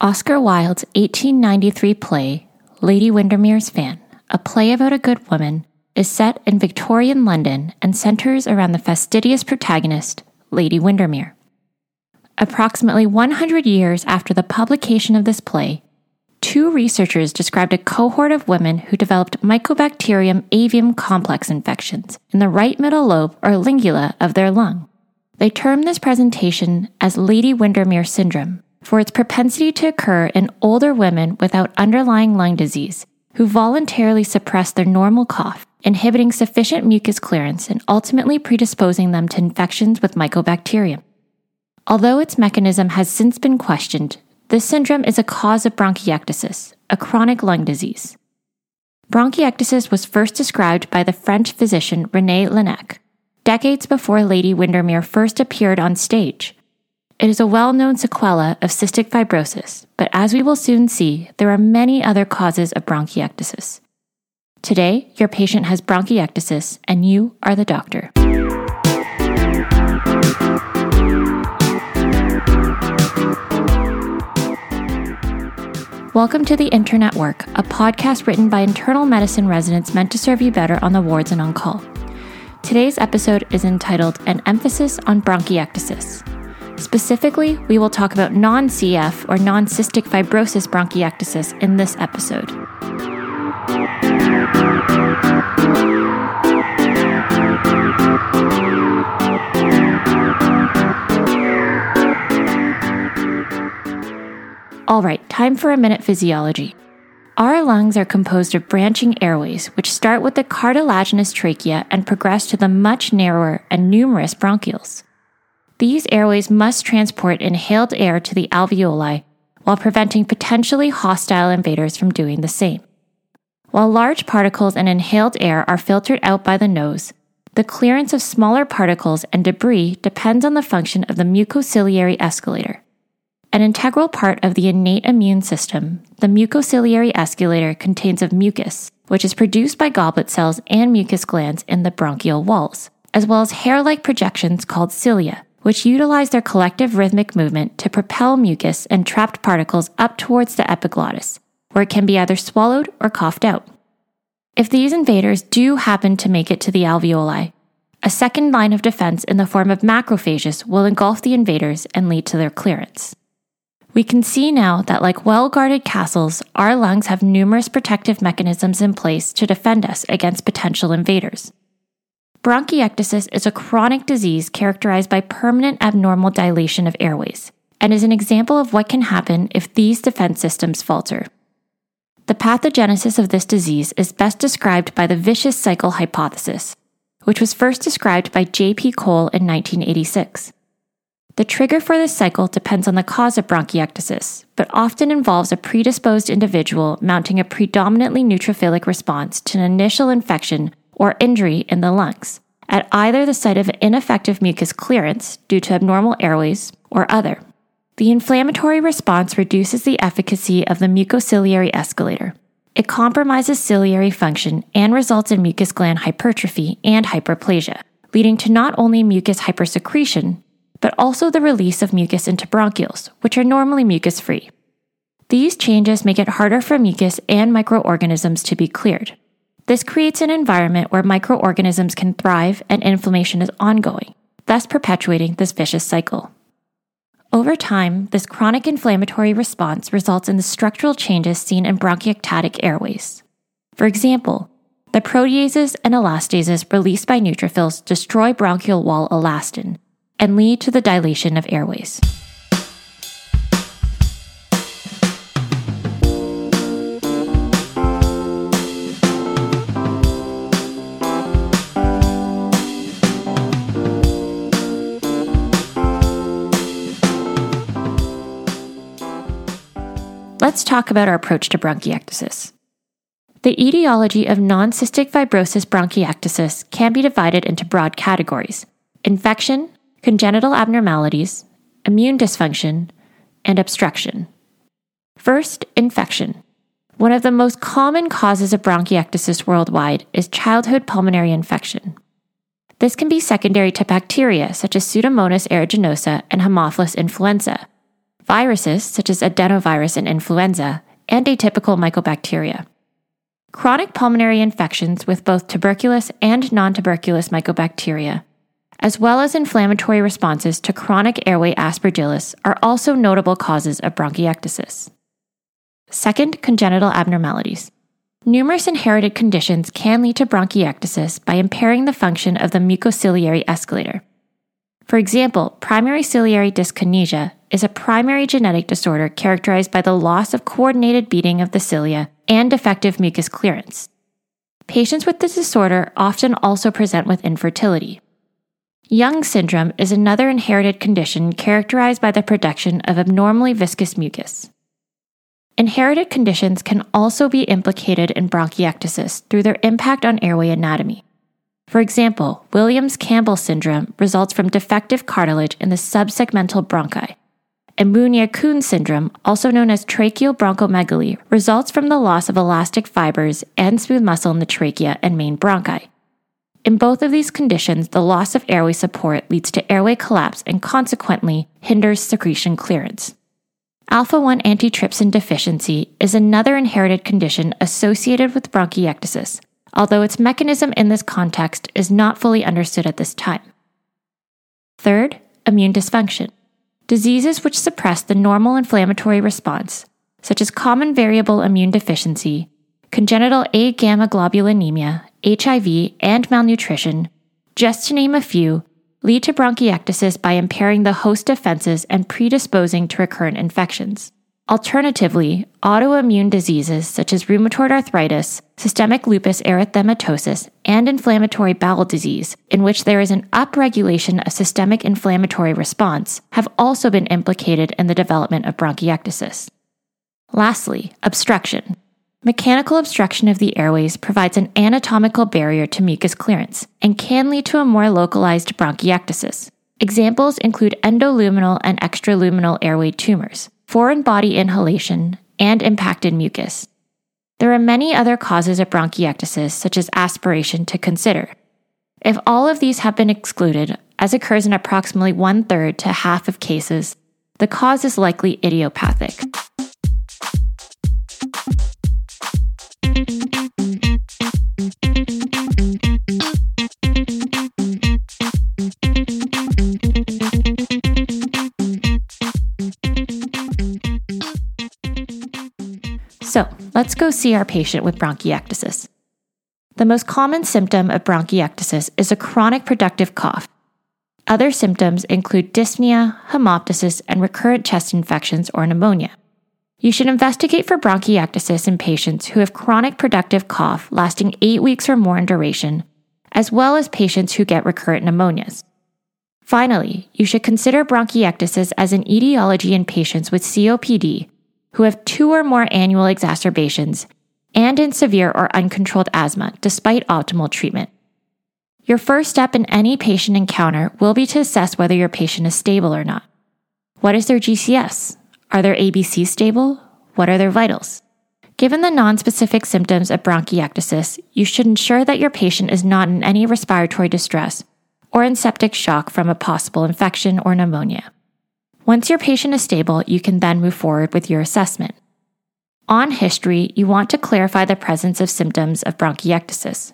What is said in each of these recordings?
Oscar Wilde's 1893 play, Lady Windermere's Fan, a play about a good woman, is set in Victorian London and centers around the fastidious protagonist, Lady Windermere. Approximately 100 years after the publication of this play, two researchers described a cohort of women who developed Mycobacterium avium complex infections in the right middle lobe or lingula of their lung. They termed this presentation as Lady Windermere syndrome for its propensity to occur in older women without underlying lung disease who voluntarily suppress their normal cough, inhibiting sufficient mucus clearance and ultimately predisposing them to infections with mycobacterium. Although its mechanism has since been questioned, this syndrome is a cause of bronchiectasis, a chronic lung disease. Bronchiectasis was first described by the French physician René Laennec, decades before Lady Windermere first appeared on stage. It is a well known sequela of cystic fibrosis, but as we will soon see, there are many other causes of bronchiectasis. Today, your patient has bronchiectasis, and you are the doctor. Welcome to the Internet Work, a podcast written by internal medicine residents meant to serve you better on the wards and on call. Today's episode is entitled An Emphasis on Bronchiectasis. Specifically, we will talk about non CF or non cystic fibrosis bronchiectasis in this episode. All right, time for a minute physiology. Our lungs are composed of branching airways, which start with the cartilaginous trachea and progress to the much narrower and numerous bronchioles. These airways must transport inhaled air to the alveoli while preventing potentially hostile invaders from doing the same. While large particles and inhaled air are filtered out by the nose, the clearance of smaller particles and debris depends on the function of the mucociliary escalator. An integral part of the innate immune system, the mucociliary escalator contains of mucus, which is produced by goblet cells and mucus glands in the bronchial walls, as well as hair-like projections called cilia, which utilize their collective rhythmic movement to propel mucus and trapped particles up towards the epiglottis, where it can be either swallowed or coughed out. If these invaders do happen to make it to the alveoli, a second line of defense in the form of macrophages will engulf the invaders and lead to their clearance. We can see now that, like well guarded castles, our lungs have numerous protective mechanisms in place to defend us against potential invaders. Bronchiectasis is a chronic disease characterized by permanent abnormal dilation of airways and is an example of what can happen if these defense systems falter. The pathogenesis of this disease is best described by the vicious cycle hypothesis, which was first described by J.P. Cole in 1986. The trigger for this cycle depends on the cause of bronchiectasis, but often involves a predisposed individual mounting a predominantly neutrophilic response to an initial infection or injury in the lungs at either the site of ineffective mucus clearance due to abnormal airways or other. The inflammatory response reduces the efficacy of the mucociliary escalator. It compromises ciliary function and results in mucus gland hypertrophy and hyperplasia, leading to not only mucus hypersecretion, but also the release of mucus into bronchioles, which are normally mucus free. These changes make it harder for mucus and microorganisms to be cleared, this creates an environment where microorganisms can thrive and inflammation is ongoing, thus perpetuating this vicious cycle. Over time, this chronic inflammatory response results in the structural changes seen in bronchiectatic airways. For example, the proteases and elastases released by neutrophils destroy bronchial wall elastin and lead to the dilation of airways. Let's talk about our approach to bronchiectasis. The etiology of non cystic fibrosis bronchiectasis can be divided into broad categories infection, congenital abnormalities, immune dysfunction, and obstruction. First, infection. One of the most common causes of bronchiectasis worldwide is childhood pulmonary infection. This can be secondary to bacteria such as Pseudomonas aeruginosa and Haemophilus influenza, viruses such as adenovirus and influenza, and atypical mycobacteria. Chronic pulmonary infections with both tuberculous and non tuberculous mycobacteria, as well as inflammatory responses to chronic airway aspergillus, are also notable causes of bronchiectasis. Second, congenital abnormalities. Numerous inherited conditions can lead to bronchiectasis by impairing the function of the mucociliary escalator. For example, primary ciliary dyskinesia is a primary genetic disorder characterized by the loss of coordinated beating of the cilia and defective mucus clearance. Patients with this disorder often also present with infertility. Young syndrome is another inherited condition characterized by the production of abnormally viscous mucus. Inherited conditions can also be implicated in bronchiectasis through their impact on airway anatomy. For example, Williams Campbell syndrome results from defective cartilage in the subsegmental bronchi, and Mounier-Kuhn syndrome, also known as tracheal bronchomegaly, results from the loss of elastic fibers and smooth muscle in the trachea and main bronchi. In both of these conditions, the loss of airway support leads to airway collapse and consequently hinders secretion clearance. Alpha 1 antitrypsin deficiency is another inherited condition associated with bronchiectasis, although its mechanism in this context is not fully understood at this time. Third, immune dysfunction. Diseases which suppress the normal inflammatory response, such as common variable immune deficiency, congenital agammaglobulinemia, HIV, and malnutrition, just to name a few, lead to bronchiectasis by impairing the host defenses and predisposing to recurrent infections. Alternatively, autoimmune diseases such as rheumatoid arthritis, systemic lupus erythematosus, and inflammatory bowel disease, in which there is an upregulation of systemic inflammatory response, have also been implicated in the development of bronchiectasis. Lastly, obstruction. Mechanical obstruction of the airways provides an anatomical barrier to mucus clearance and can lead to a more localized bronchiectasis. Examples include endoluminal and extraluminal airway tumors, foreign body inhalation, and impacted mucus. There are many other causes of bronchiectasis, such as aspiration, to consider. If all of these have been excluded, as occurs in approximately one third to half of cases, the cause is likely idiopathic. So let's go see our patient with bronchiectasis. The most common symptom of bronchiectasis is a chronic productive cough. Other symptoms include dyspnea, hemoptysis, and recurrent chest infections or pneumonia. You should investigate for bronchiectasis in patients who have chronic productive cough lasting eight weeks or more in duration, as well as patients who get recurrent pneumonias. Finally, you should consider bronchiectasis as an etiology in patients with COPD who have two or more annual exacerbations and in severe or uncontrolled asthma despite optimal treatment. Your first step in any patient encounter will be to assess whether your patient is stable or not. What is their GCS? Are their ABCs stable? What are their vitals? Given the nonspecific symptoms of bronchiectasis, you should ensure that your patient is not in any respiratory distress or in septic shock from a possible infection or pneumonia. Once your patient is stable, you can then move forward with your assessment. On history, you want to clarify the presence of symptoms of bronchiectasis.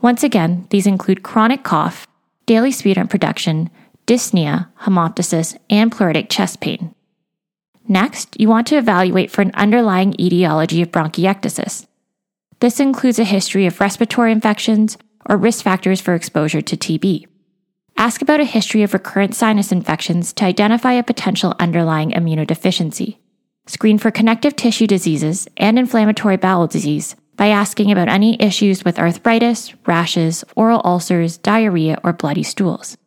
Once again, these include chronic cough, daily sputum production, dyspnea, hemoptysis, and pleuritic chest pain. Next, you want to evaluate for an underlying etiology of bronchiectasis. This includes a history of respiratory infections or risk factors for exposure to TB. Ask about a history of recurrent sinus infections to identify a potential underlying immunodeficiency. Screen for connective tissue diseases and inflammatory bowel disease by asking about any issues with arthritis, rashes, oral ulcers, diarrhea, or bloody stools.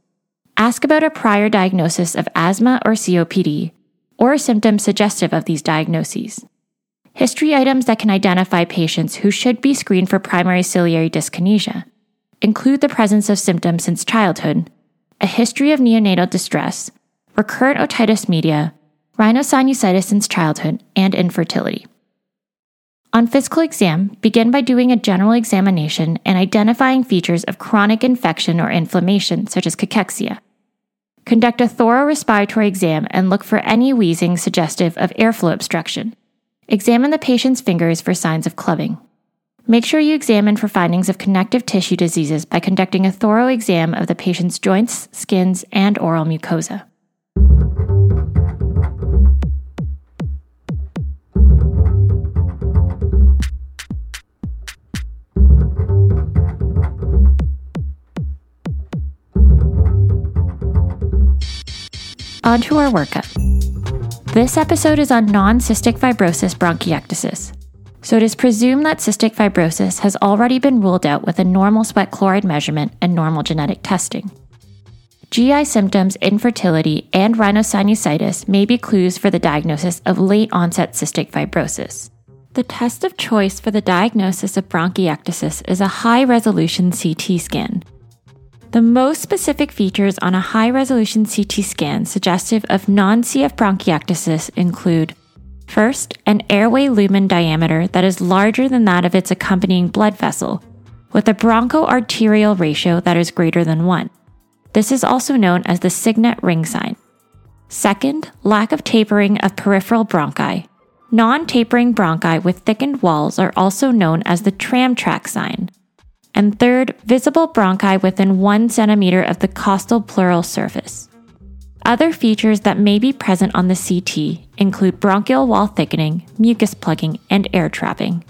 Ask about a prior diagnosis of asthma or COPD, or symptoms suggestive of these diagnoses. History items that can identify patients who should be screened for primary ciliary dyskinesia include the presence of symptoms since childhood, a history of neonatal distress, recurrent otitis media, rhinosinusitis since childhood, and infertility. On physical exam, begin by doing a general examination and identifying features of chronic infection or inflammation, such as cachexia. Conduct a thorough respiratory exam and look for any wheezing suggestive of airflow obstruction. Examine the patient's fingers for signs of clubbing. Make sure you examine for findings of connective tissue diseases by conducting a thorough exam of the patient's joints, skins, and oral mucosa. On to our workup. This episode is on non cystic fibrosis bronchiectasis. So it is presumed that cystic fibrosis has already been ruled out with a normal sweat chloride measurement and normal genetic testing. GI symptoms, infertility, and rhinosinusitis may be clues for the diagnosis of late onset cystic fibrosis. The test of choice for the diagnosis of bronchiectasis is a high resolution CT scan, the most specific features on a high resolution CT scan suggestive of non CF bronchiectasis include First, an airway lumen diameter that is larger than that of its accompanying blood vessel, with a bronchoarterial ratio that is greater than 1. This is also known as the signet ring sign. Second, lack of tapering of peripheral bronchi. Non tapering bronchi with thickened walls are also known as the tram track sign. And third, visible bronchi within one centimeter of the costal pleural surface. Other features that may be present on the CT include bronchial wall thickening, mucus plugging, and air trapping.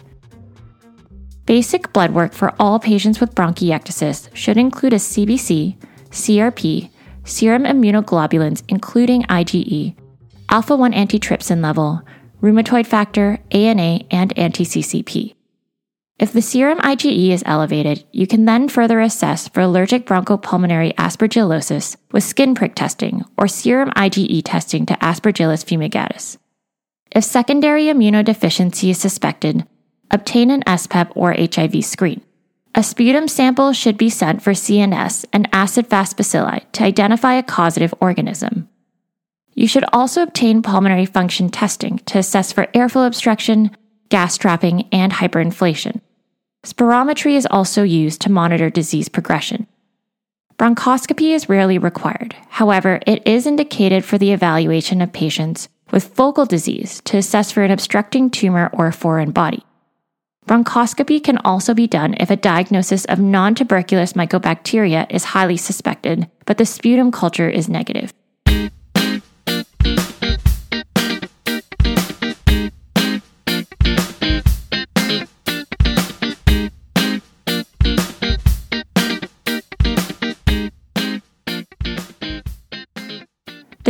Basic blood work for all patients with bronchiectasis should include a CBC, CRP, serum immunoglobulins including IgE, alpha 1 antitrypsin level, rheumatoid factor, ANA, and anti CCP. If the serum IgE is elevated, you can then further assess for allergic bronchopulmonary aspergillosis with skin prick testing or serum IgE testing to Aspergillus fumigatus. If secondary immunodeficiency is suspected, obtain an SPEP or HIV screen. A sputum sample should be sent for C&S and acid fast bacilli to identify a causative organism. You should also obtain pulmonary function testing to assess for airflow obstruction, gas trapping, and hyperinflation. Spirometry is also used to monitor disease progression. Bronchoscopy is rarely required. However, it is indicated for the evaluation of patients with focal disease to assess for an obstructing tumor or foreign body. Bronchoscopy can also be done if a diagnosis of non tuberculous mycobacteria is highly suspected, but the sputum culture is negative.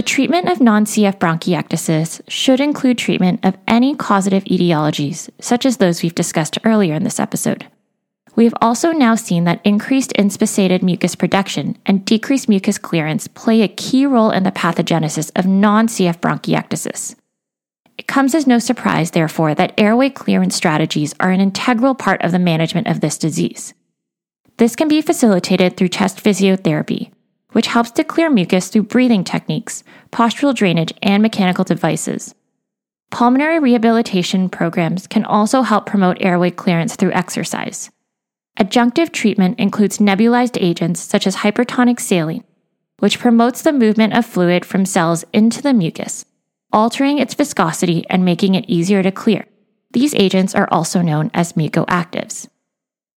Treatment of non CF bronchiectasis should include treatment of any causative etiologies, such as those we've discussed earlier in this episode. We have also now seen that increased inspissated mucus production and decreased mucus clearance play a key role in the pathogenesis of non CF bronchiectasis. It comes as no surprise, therefore, that airway clearance strategies are an integral part of the management of this disease. This can be facilitated through chest physiotherapy, which helps to clear mucus through breathing techniques, postural drainage, and mechanical devices. Pulmonary rehabilitation programs can also help promote airway clearance through exercise. Adjunctive treatment includes nebulized agents such as hypertonic saline, which promotes the movement of fluid from cells into the mucus, altering its viscosity and making it easier to clear. These agents are also known as mucoactives.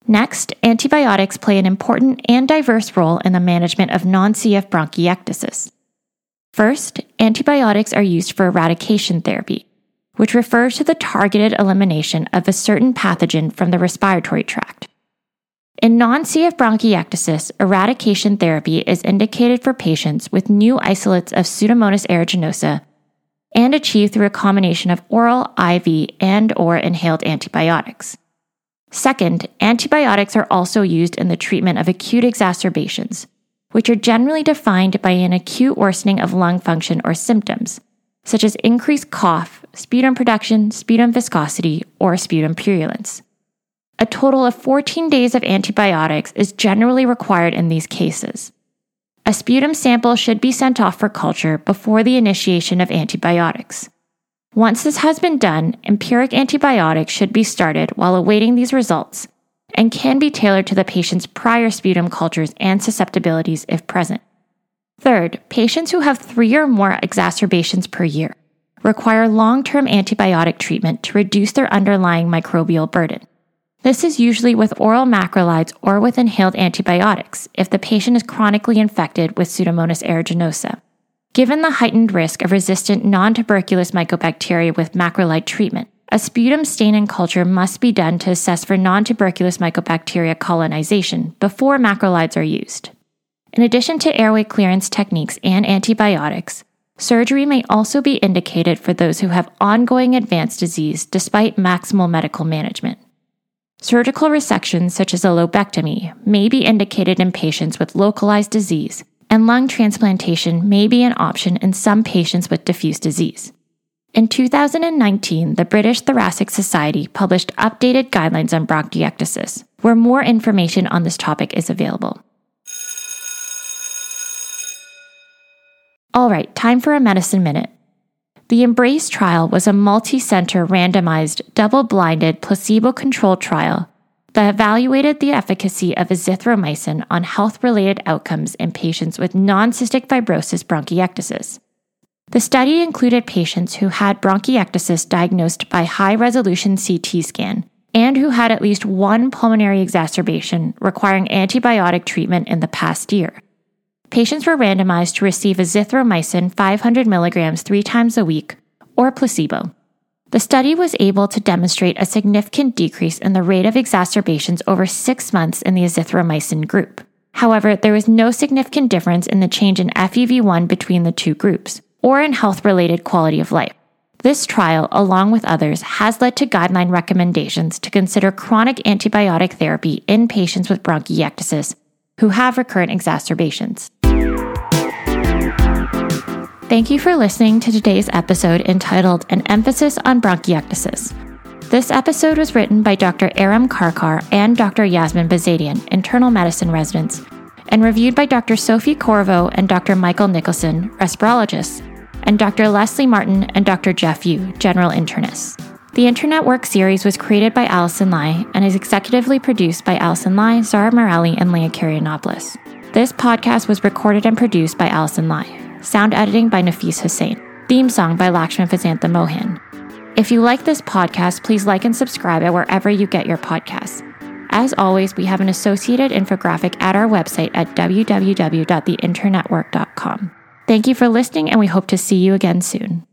Next, antibiotics play an important and diverse role in the management of non CF bronchiectasis. First, antibiotics are used for eradication therapy, which refers to the targeted elimination of a certain pathogen from the respiratory tract. In non CF bronchiectasis, eradication therapy is indicated for patients with new isolates of Pseudomonas aeruginosa and achieved through a combination of oral, IV, and or inhaled antibiotics. Second, antibiotics are also used in the treatment of acute exacerbations, which are generally defined by an acute worsening of lung function or symptoms, such as increased cough, sputum production, sputum viscosity, or sputum purulence. A total of 14 days of antibiotics is generally required in these cases. A sputum sample should be sent off for culture before the initiation of antibiotics. Once this has been done, empiric antibiotics should be started while awaiting these results and can be tailored to the patient's prior sputum cultures and susceptibilities if present. Third, patients who have three or more exacerbations per year require long term antibiotic treatment to reduce their underlying microbial burden. This is usually with oral macrolides or with inhaled antibiotics if the patient is chronically infected with Pseudomonas aeruginosa. Given the heightened risk of resistant non tuberculous mycobacteria with macrolide treatment, a sputum stain and culture must be done to assess for non tuberculous mycobacteria colonization before macrolides are used. In addition to airway clearance techniques and antibiotics, surgery may also be indicated for those who have ongoing advanced disease despite maximal medical management. Surgical resections, such as a lobectomy, may be indicated in patients with localized disease, and lung transplantation may be an option in some patients with diffuse disease. In 2019, the British Thoracic Society published updated guidelines on bronchiectasis, where more information on this topic is available. All right, time for a medicine minute. The Embrace trial was a multi center randomized, double blinded, placebo controlled trial that evaluated the efficacy of azithromycin on health related outcomes in patients with non cystic fibrosis bronchiectasis. The study included patients who had bronchiectasis diagnosed by high resolution CT scan and who had at least one pulmonary exacerbation requiring antibiotic treatment in the past year patients were randomized to receive azithromycin 500 milligrams three times a week or placebo. The study was able to demonstrate a significant decrease in the rate of exacerbations over six months in the azithromycin group. However, there was no significant difference in the change in FEV1 between the two groups or in health related quality of life. This trial, along with others, has led to guideline recommendations to consider chronic antibiotic therapy in patients with bronchiectasis who have recurrent exacerbations. Thank you for listening to today's episode entitled An Emphasis on Bronchiectasis. This episode was written by Dr. Aram Karkar and Dr. Yassmin Behzadian, internal medicine residents, and reviewed by Dr. Sophie Corriveau and Dr. Michael Nicholson, respirologists, and Dr. Leslie Martin and Dr. Jeff Yu, general internists. The Internet Work series was created by Allison Lai and is executively produced by Allison Lai, Zara Morelli, and Leah Karianopoulos. This podcast was recorded and produced by Allison Lai. Sound editing by Nafis Hossain. Theme song by Lakshman Fazantha Mohan. If you like this podcast, please like and subscribe at wherever you get your podcasts. As always, we have an associated infographic at our website at www.theinternetwork.com. Thank you for listening, and we hope to see you again soon.